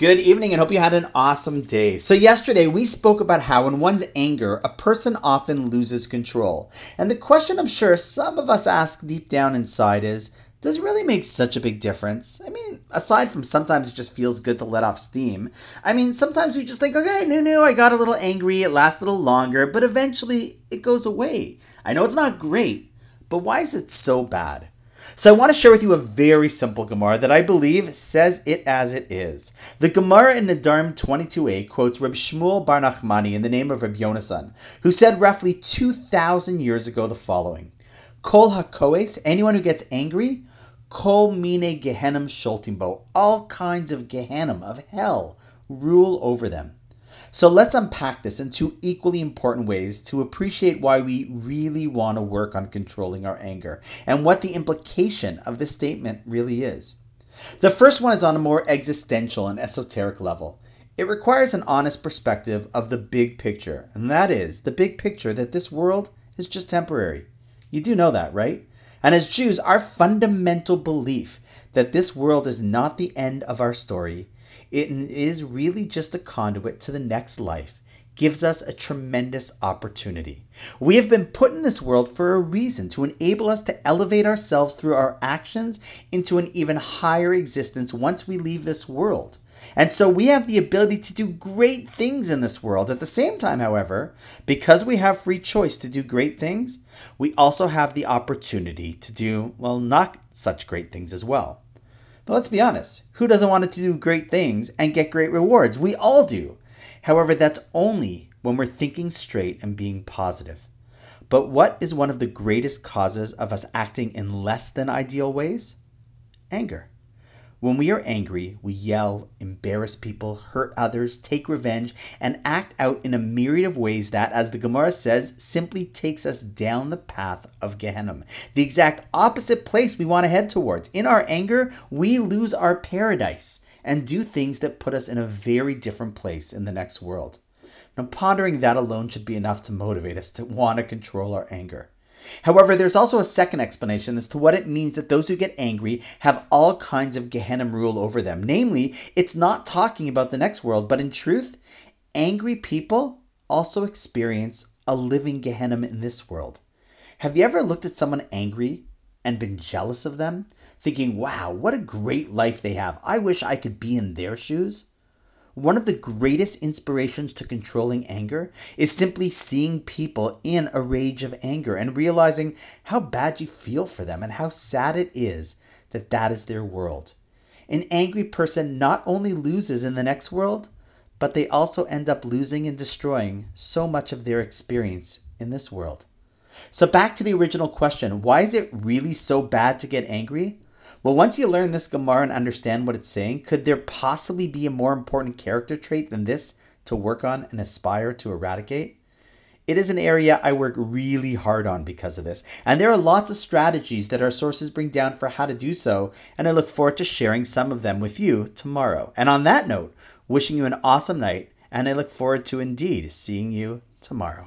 Good evening and hope you had an awesome day. So, yesterday we spoke about how, in one's anger, a person often loses control. And the question I'm sure some of us ask deep down inside is does it really make such a big difference? I mean, aside from sometimes it just feels good to let off steam, I mean, sometimes we just think, okay, no, no, I got a little angry, it lasts a little longer, but eventually it goes away. I know it's not great, but why is it so bad? So I want to share with you a very simple Gemara that I believe says it as it is. The Gemara in Nedarim 22a quotes Reb Shmuel Bar Nachmani in the name of Reb Yonasan, who said roughly 2,000 years ago the following. Kol hakoes, anyone who gets angry, kol mine gehenim sholtimbo, all kinds of gehenim, of hell, rule over them. So let's unpack this in two equally important ways to appreciate why we really want to work on controlling our anger and what the implication of this statement really is. The first one is on a more existential and esoteric level. It requires an honest perspective of the big picture, and that is the big picture that this world is just temporary. You do know that, right? And as Jews, our fundamental belief that this world is not the end of our story it is really just a conduit to the next life, gives us a tremendous opportunity. We have been put in this world for a reason to enable us to elevate ourselves through our actions into an even higher existence once we leave this world. And so we have the ability to do great things in this world. At the same time, however, because we have free choice to do great things, we also have the opportunity to do, well, not such great things as well. But let's be honest, who doesn't want to do great things and get great rewards? We all do. However, that's only when we're thinking straight and being positive. But what is one of the greatest causes of us acting in less than ideal ways? Anger. When we are angry, we yell, embarrass people, hurt others, take revenge, and act out in a myriad of ways that, as the Gemara says, simply takes us down the path of Gehenna, the exact opposite place we want to head towards. In our anger, we lose our paradise and do things that put us in a very different place in the next world. Now, pondering that alone should be enough to motivate us to want to control our anger. However, there's also a second explanation as to what it means that those who get angry have all kinds of Gehenna rule over them. Namely, it's not talking about the next world, but in truth, angry people also experience a living Gehenna in this world. Have you ever looked at someone angry and been jealous of them, thinking, wow, what a great life they have. I wish I could be in their shoes? One of the greatest inspirations to controlling anger is simply seeing people in a rage of anger and realizing how bad you feel for them and how sad it is that that is their world. An angry person not only loses in the next world, but they also end up losing and destroying so much of their experience in this world. So, back to the original question why is it really so bad to get angry? Well, once you learn this Gemara and understand what it's saying, could there possibly be a more important character trait than this to work on and aspire to eradicate? It is an area I work really hard on because of this, and there are lots of strategies that our sources bring down for how to do so, and I look forward to sharing some of them with you tomorrow. And on that note, wishing you an awesome night, and I look forward to indeed seeing you tomorrow.